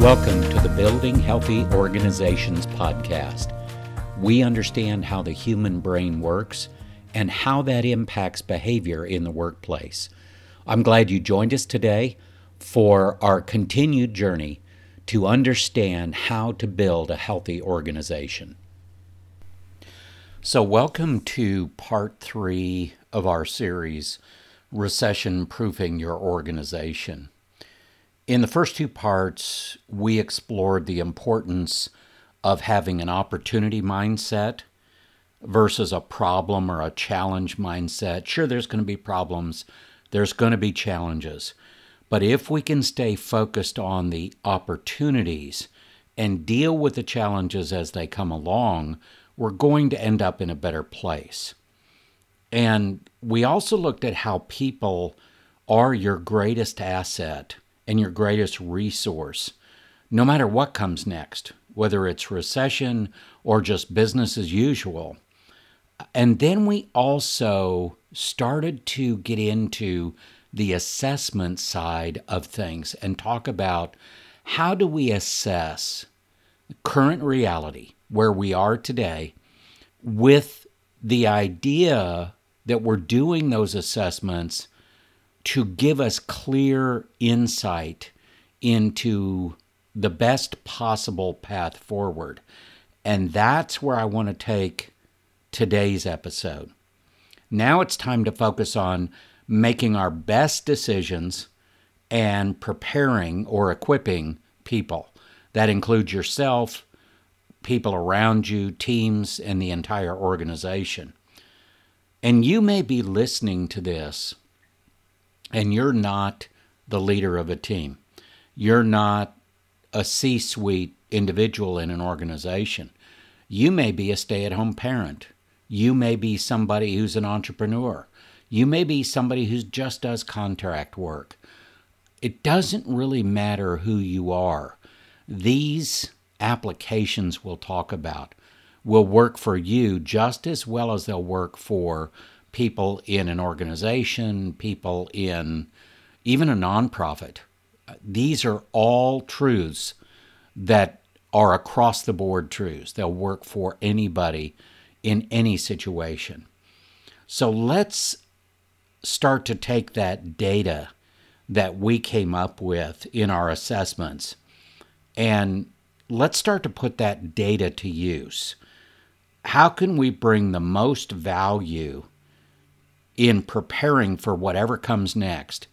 Welcome to the Building Healthy Organizations podcast. We understand how the human brain works and how that impacts behavior in the workplace. I'm glad you joined us today for our continued journey to understand how to build a healthy organization. So, welcome to part three of our series, Recession Proofing Your Organization. In the first two parts, we explored the importance of having an opportunity mindset versus a problem or a challenge mindset. Sure, there's going to be problems, there's going to be challenges. But if we can stay focused on the opportunities and deal with the challenges as they come along, we're going to end up in a better place. And we also looked at how people are your greatest asset and your greatest resource, no matter what comes next, whether it's recession or just business as usual. And then we also started to get into the assessment side of things and talk about how do we assess current reality where we are today with the idea that we're doing those assessments to give us clear insight into the best possible path forward. And that's where I want to take today's episode. Now it's time to focus on making our best decisions and preparing or equipping people. That includes yourself, people around you, teams, and the entire organization. And you may be listening to this and you're not the leader of a team. You're not a C suite individual in an organization. You may be a stay at home parent. You may be somebody who's an entrepreneur. You may be somebody who just does contract work. It doesn't really matter who you are. These applications we'll talk about will work for you just as well as they'll work for people in an organization, people in even a nonprofit. Uh, these are all truths that are across the board truths. They'll work for anybody in any situation. So let's start to take that data that we came up with in our assessments and let's start to put that data to use. How can we bring the most value in preparing for whatever comes next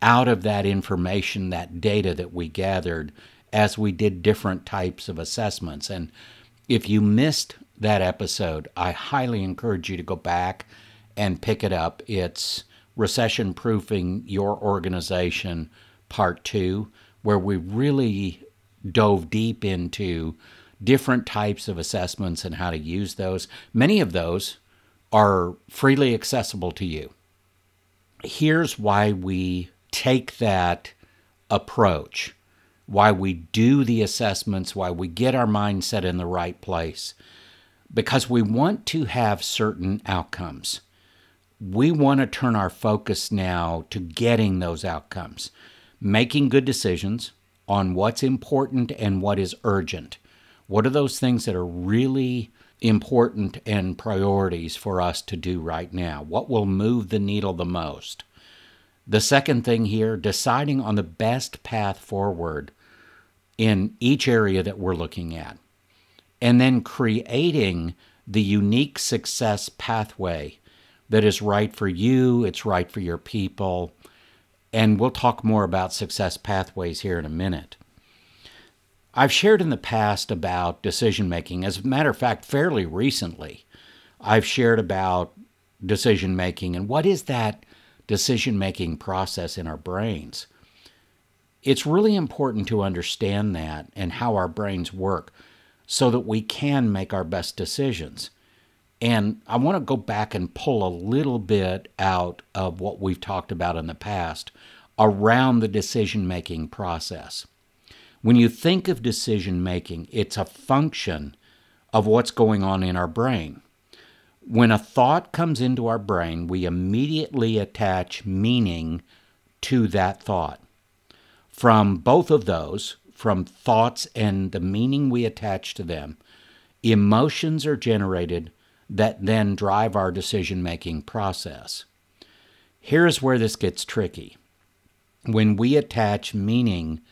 out of that information, that data that we gathered as we did different types of assessments. And if you missed that episode, I highly encourage you to go back and pick it up. It's Recession Proofing Your Organization, Part 2, where we really dove deep into different types of assessments and how to use those. Many of those are freely accessible to you. Here's why we take that approach, why we do the assessments, why we get our mindset in the right place. Because we want to have certain outcomes. We want to turn our focus now to getting those outcomes, making good decisions on what's important and what is urgent. What are those things that are really important and priorities for us to do right now? What will move the needle the most? The second thing here, deciding on the best path forward in each area that we're looking at. And then creating the unique success pathway that is right for you, it's right for your people. And we'll talk more about success pathways here in a minute. I've shared in the past about decision making. As a matter of fact, fairly recently, I've shared about decision making and what is that decision making process in our brains. It's really important to understand that and how our brains work so that we can make our best decisions. And I want to go back and pull a little bit out of what we've talked about in the past around the decision making process. When you think of decision making, it's a function of what's going on in our brain. When a thought comes into our brain, we immediately attach meaning to that thought. From both of those, from thoughts and the meaning we attach to them, emotions are generated that then drive our decision making process. Here's where this gets tricky. When we attach meaning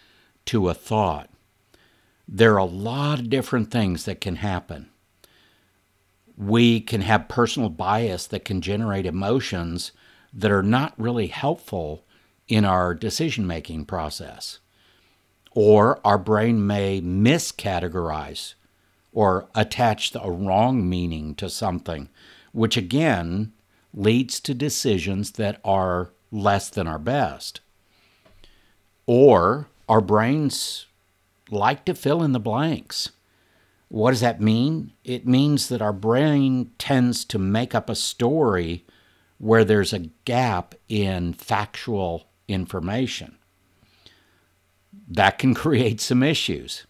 to a thought, there are a lot of different things that can happen. We can have personal bias that can generate emotions that are not really helpful in our decision making process. Or our brain may miscategorize or attach a wrong meaning to something, which again leads to decisions that are less than our best. Or our brains like to fill in the blanks. What does that mean? It means that our brain tends to make up a story where there's a gap in factual information. That can create some issues.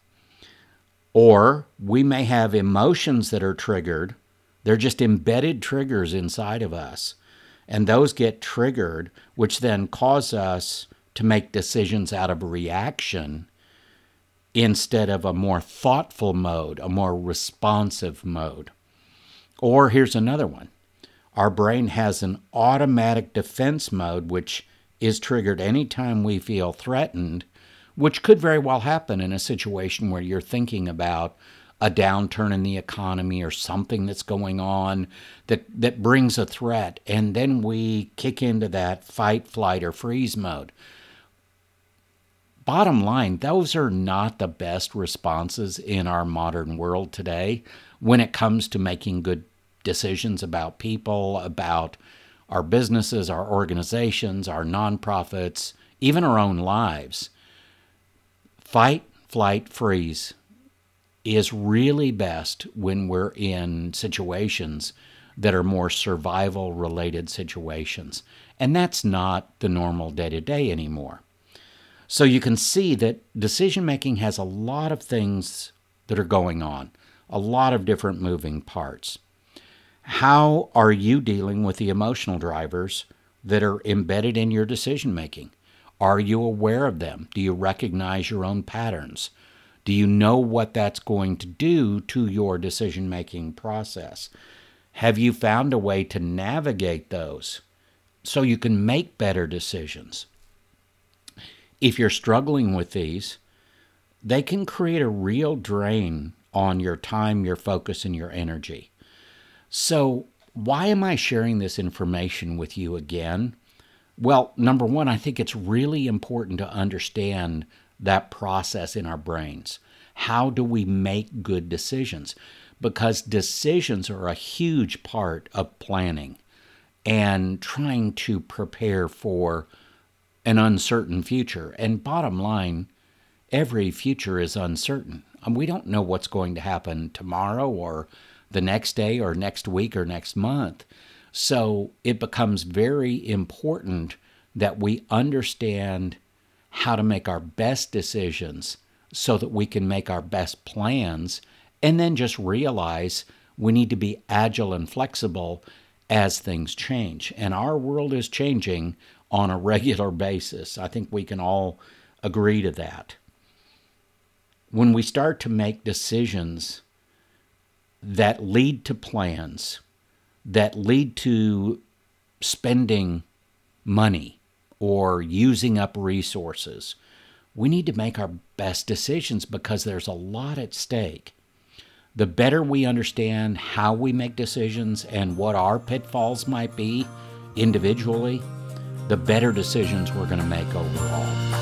Or we may have emotions that are triggered. They're just embedded triggers inside of us. And those get triggered, which then cause us to make decisions out of reaction instead of a more thoughtful mode, a more responsive mode. Or here's another one our brain has an automatic defense mode, which is triggered anytime we feel threatened, which could very well happen in a situation where you're thinking about a downturn in the economy or something that's going on that, that brings a threat. And then we kick into that fight, flight, or freeze mode. Bottom line, those are not the best responses in our modern world today when it comes to making good decisions about people, about our businesses, our organizations, our nonprofits, even our own lives. Fight, flight, freeze is really best when we're in situations that are more survival related situations. And that's not the normal day to day anymore. So you can see that decision making has a lot of things that are going on, a lot of different moving parts. How are you dealing with the emotional drivers that are embedded in your decision making? Are you aware of them? Do you recognize your own patterns? Do you know what that's going to do to your decision making process? Have you found a way to navigate those so you can make better decisions? If you're struggling with these, they can create a real drain on your time, your focus, and your energy. So, why am I sharing this information with you again? Well, number one, I think it's really important to understand that process in our brains. How do we make good decisions? Because decisions are a huge part of planning and trying to prepare for an uncertain future. And bottom line, every future is uncertain. And we don't know what's going to happen tomorrow or the next day or next week or next month. So it becomes very important that we understand how to make our best decisions so that we can make our best plans and then just realize we need to be agile and flexible as things change. And our world is changing on a regular basis. I think we can all agree to that. When we start to make decisions that lead to plans, that lead to spending money or using up resources, we need to make our best decisions because there's a lot at stake. The better we understand how we make decisions and what our pitfalls might be individually, the better decisions we're going to make overall.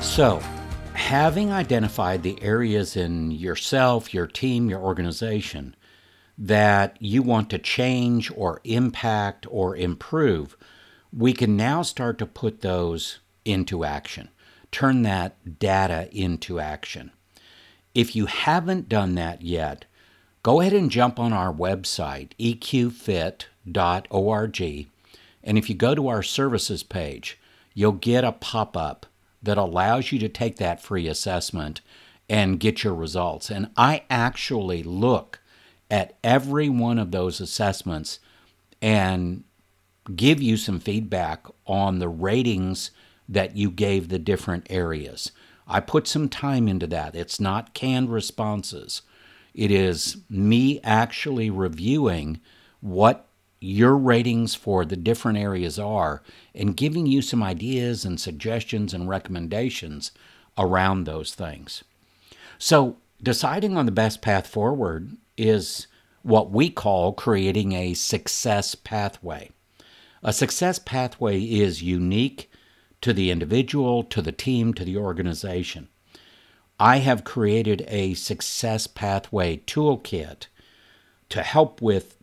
So, having identified the areas in yourself, your team, your organization that you want to change or impact or improve, we can now start to put those into action, turn that data into action. If you haven't done that yet, go ahead and jump on our website, eqfit.org. And if you go to our services page, you'll get a pop up that allows you to take that free assessment and get your results. And I actually look at every one of those assessments and give you some feedback on the ratings that you gave the different areas. I put some time into that. It's not canned responses. It is me actually reviewing what your ratings for the different areas are and giving you some ideas and suggestions and recommendations around those things. So, deciding on the best path forward is what we call creating a success pathway. A success pathway is unique to the individual, to the team, to the organization. I have created a success pathway toolkit to help with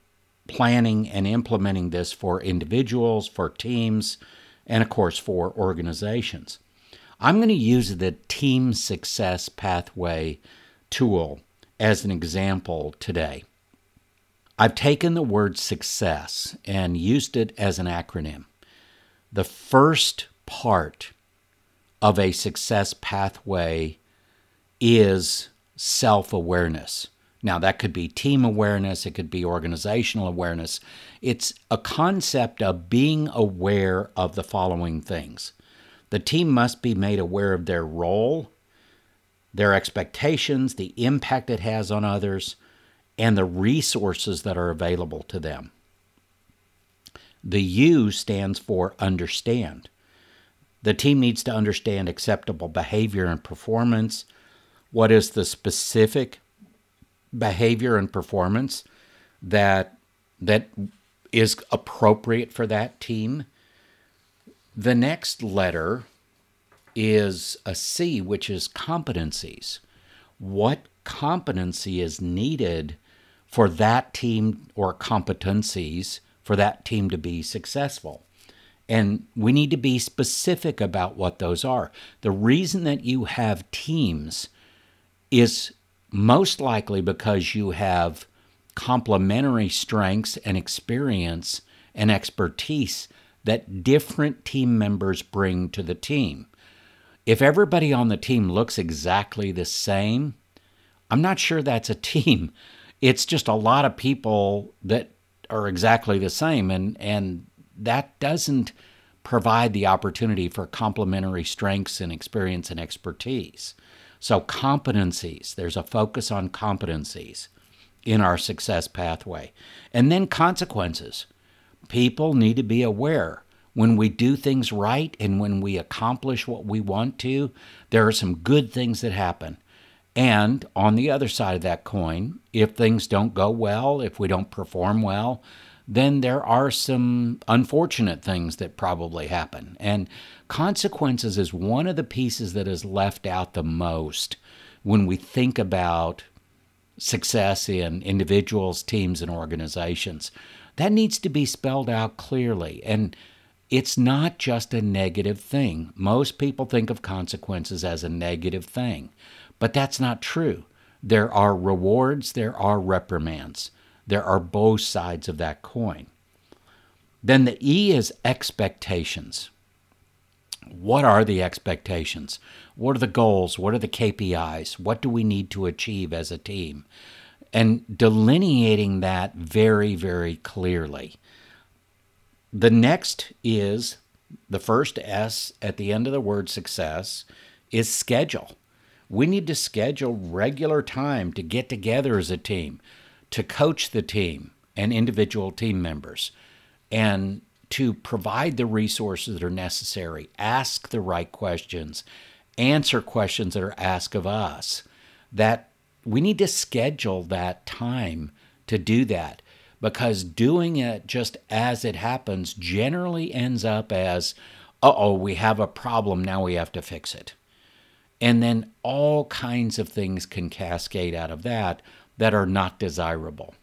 planning and implementing this for individuals, for teams, and of course for organizations. I'm going to use the Team Success Pathway tool as an example today. I've taken the word success and used it as an acronym. The first part of a success pathway is self awareness. Now, that could be team awareness, it could be organizational awareness. It's a concept of being aware of the following things the team must be made aware of their role, their expectations, the impact it has on others, and the resources that are available to them. The U stands for understand. The team needs to understand acceptable behavior and performance. What is the specific behavior and performance that that is appropriate for that team? The next letter is a C, which is competencies. What competency is needed for that team or competencies for that team to be successful? And we need to be specific about what those are. The reason that you have teams is most likely because you have complementary strengths and experience and expertise that different team members bring to the team. If everybody on the team looks exactly the same, I'm not sure that's a team. It's just a lot of people that are exactly the same and and that doesn't provide the opportunity for complementary strengths and experience and expertise. So, competencies, there's a focus on competencies in our success pathway. And then consequences. People need to be aware when we do things right and when we accomplish what we want to, there are some good things that happen. And on the other side of that coin, if things don't go well, if we don't perform well, then there are some unfortunate things that probably happen. And consequences is one of the pieces that is left out the most when we think about success in individuals, teams, and organizations. That needs to be spelled out clearly. And it's not just a negative thing. Most people think of consequences as a negative thing, but that's not true. There are rewards, there are reprimands. There are both sides of that coin. Then the E is expectations. What are the expectations? What are the goals? What are the KPIs? What do we need to achieve as a team? And delineating that very, very clearly. The next is the first S at the end of the word success is schedule. We need to schedule regular time to get together as a team, to coach the team and individual team members, and to provide the resources that are necessary, ask the right questions, answer questions that are asked of us. That we need to schedule that time to do that because doing it just as it happens generally ends up as, uh oh, we have a problem, now we have to fix it. And then all kinds of things can cascade out of that that are not desirable.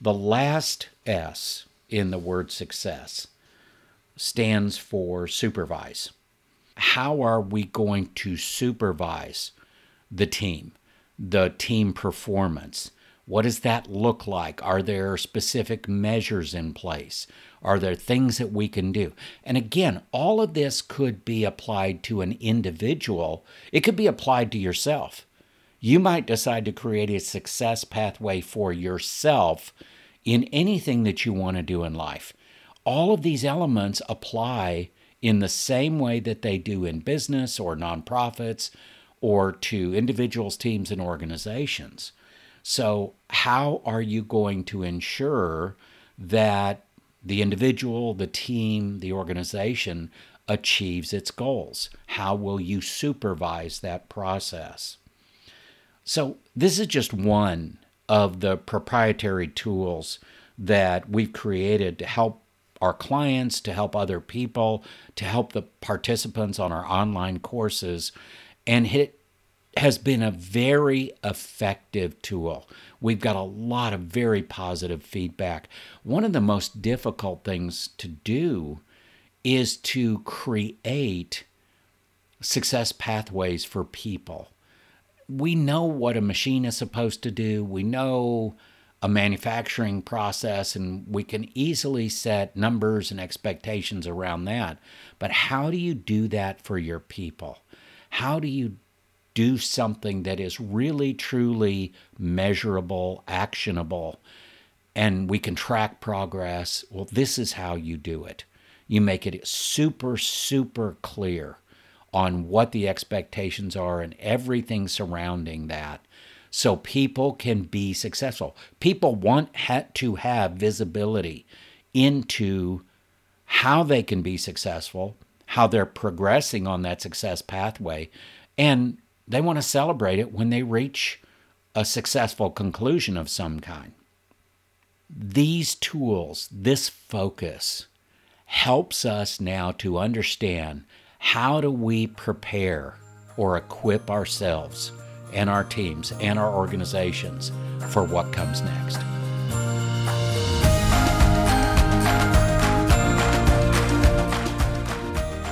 The last S in the word success stands for supervise. How are we going to supervise the team, the team performance? What does that look like? Are there specific measures in place? Are there things that we can do? And again, all of this could be applied to an individual, it could be applied to yourself. You might decide to create a success pathway for yourself in anything that you want to do in life. all of these elements apply in the same way that they do in business or nonprofits or to individuals, teams, and organizations. So, how are you going to ensure that the individual, the team, the organization achieves its goals? How will you supervise that process? So, this is just one of the proprietary tools that we've created to help our clients, to help other people, to help the participants on our online courses. And it has been a very effective tool. We've got a lot of very positive feedback. One of the most difficult things to do is to create success pathways for people. We know what a machine is supposed to do. We know a manufacturing process, and we can easily set numbers and expectations around that. But how do you do that for your people? How do you do something that is really, truly measurable, actionable, and we can track progress? Well, this is how you do it. You make it super, super clear on what the expectations are and everything surrounding that so people can be successful. People want to have visibility into how they can be successful, how they're progressing on that success pathway, and they want to celebrate it when they reach a successful conclusion of some kind. These tools, this focus, helps us now to understand how do we prepare or equip ourselves and our teams and our organizations for what comes next.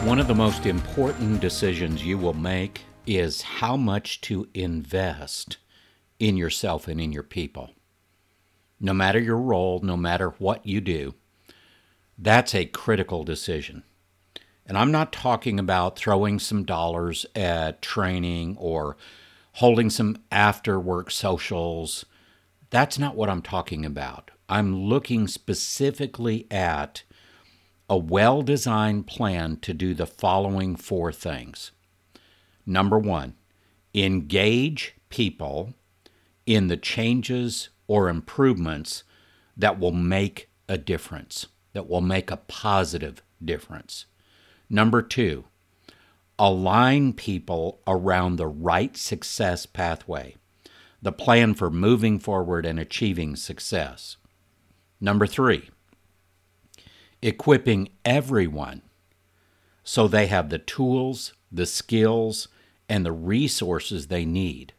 One of the most important decisions you will make is how much to invest in yourself and in your people. No matter your role, no matter what you do, that's a critical decision. And I'm not talking about throwing some dollars at training or holding some after work socials. That's not what I'm talking about. I'm looking specifically at a well designed plan to do the following four things. Number one, engage people in the changes or improvements that will make a difference, that will make a positive difference. Number two, align people around the right success pathway, the plan for moving forward and achieving success. Number three, equipping everyone so they have the tools, the skills, and the resources they need.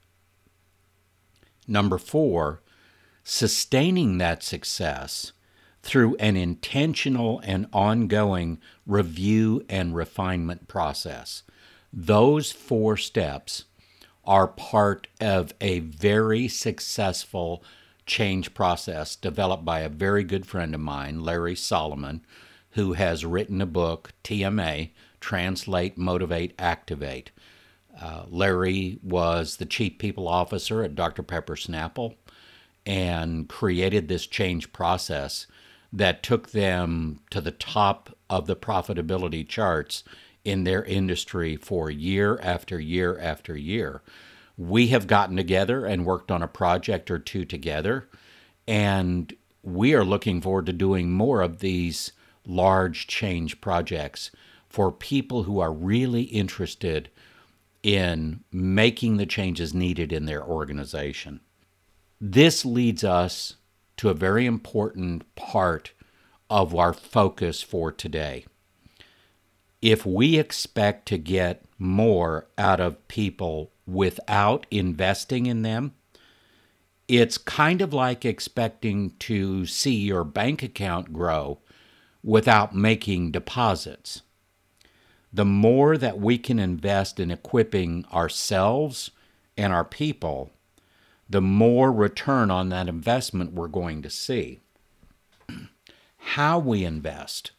Number four, sustaining that success through an intentional and ongoing review and refinement process. Those four steps are part of a very successful change process developed by a very good friend of mine, Larry Solomon, who has written a book, TMA Translate, Motivate, Activate. Uh, Larry was the chief people officer at Dr. Pepper Snapple and created this change process that took them to the top of the profitability charts in their industry for year after year after year. We have gotten together and worked on a project or two together, and we are looking forward to doing more of these large change projects for people who are really interested in making the changes needed in their organization. This leads us to a very important part of our focus for today. If we expect to get more out of people without investing in them, it's kind of like expecting to see your bank account grow without making deposits. The more that we can invest in equipping ourselves and our people, the more return on that investment we're going to see. How we invest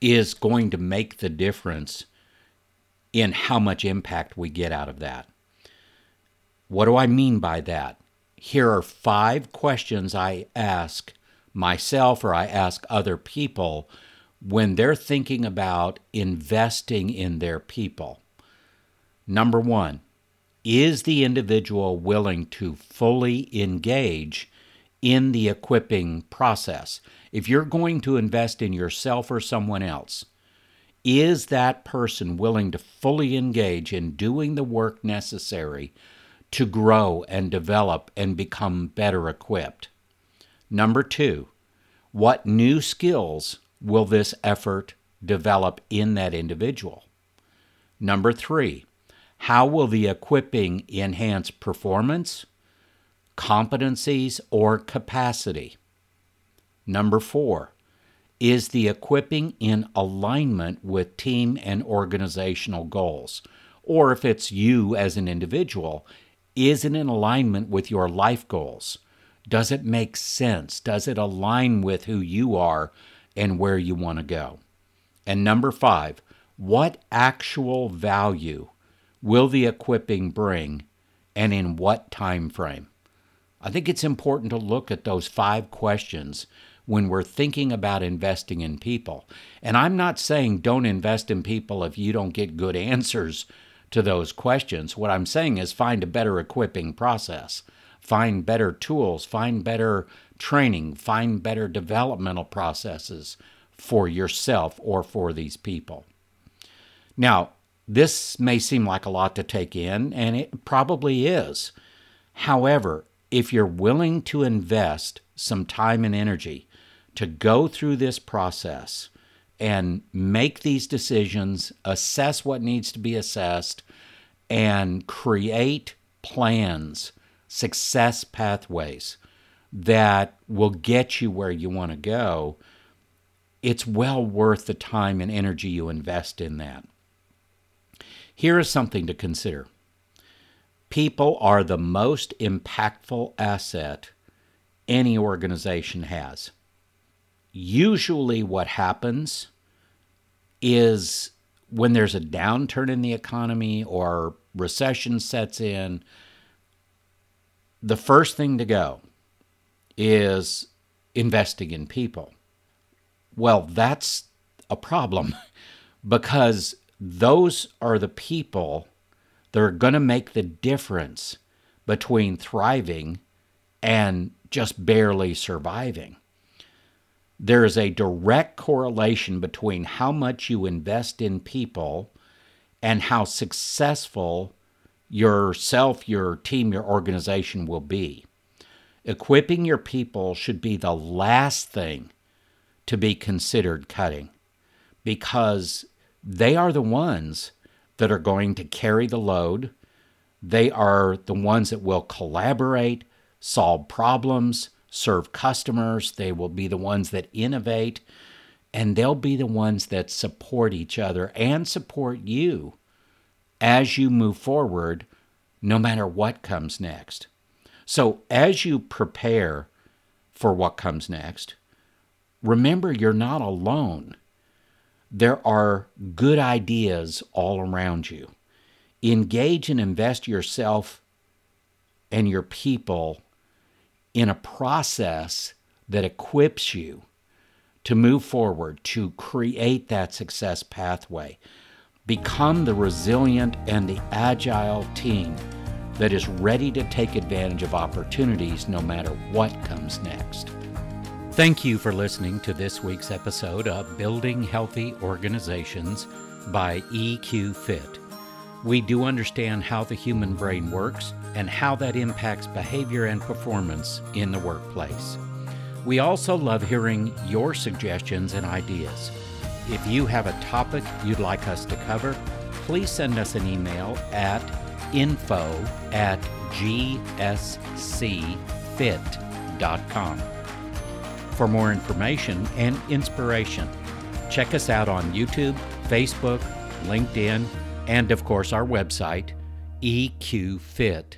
is going to make the difference in how much impact we get out of that. What do I mean by that? Here are five questions I ask myself or I ask other people when they're thinking about investing in their people. Number one, is the individual willing to fully engage in the equipping process? If you're going to invest in yourself or someone else, is that person willing to fully engage in doing the work necessary to grow and develop and become better equipped? Number two, what new skills will this effort develop in that individual? Number three, how will the equipping enhance performance, competencies, or capacity? Number four, is the equipping in alignment with team and organizational goals? Or if it's you as an individual, is it in alignment with your life goals? Does it make sense? Does it align with who you are and where you want to go? And number five, what actual value will the equipping bring and in what time frame? I think it's important to look at those five questions when we're thinking about investing in people. And I'm not saying don't invest in people if you don't get good answers to those questions. What I'm saying is find a better equipping process, find better tools, find better training, find better developmental processes for yourself or for these people. Now, this may seem like a lot to take in, and it probably is. However, if you're willing to invest some time and energy to go through this process and make these decisions, assess what needs to be assessed, and create plans, success pathways that will get you where you want to go, it's well worth the time and energy you invest in that. Here is something to consider people are the most impactful asset any organization has. Usually, what happens is when there's a downturn in the economy or recession sets in, the first thing to go is investing in people. Well, that's a problem because those are the people that are going to make the difference between thriving and just barely surviving. There is a direct correlation between how much you invest in people and how successful yourself, your team, your organization will be. Equipping your people should be the last thing to be considered cutting because they are the ones that are going to carry the load. They are the ones that will collaborate, solve problems, serve customers. They will be the ones that innovate, and they'll be the ones that support each other and support you as you move forward, no matter what comes next. So, as you prepare for what comes next, remember you're not alone there are good ideas all around you. Engage and invest yourself and your people in a process that equips you to move forward, to create that success pathway. Become the resilient and the agile team that is ready to take advantage of opportunities no matter what comes next. Thank you for listening to this week's episode of Building Healthy Organizations by EQ Fit. We do understand how the human brain works and how that impacts behavior and performance in the workplace. We also love hearing your suggestions and ideas. If you have a topic you'd like us to cover, please send us an email at info at gscfit.com for more information and inspiration. Check us out on YouTube, Facebook, LinkedIn, and of course our website, eqfit.org.